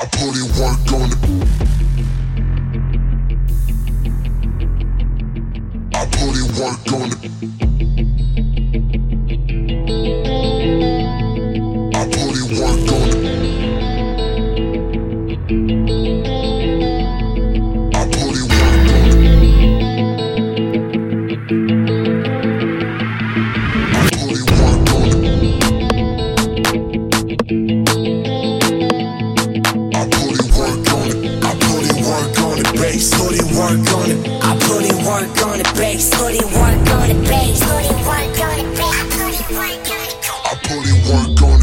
I put in work on it. I put in work on it. Work on it. I put in work on the bass. Put in work on the bass. Put in work on the bass. I put in work on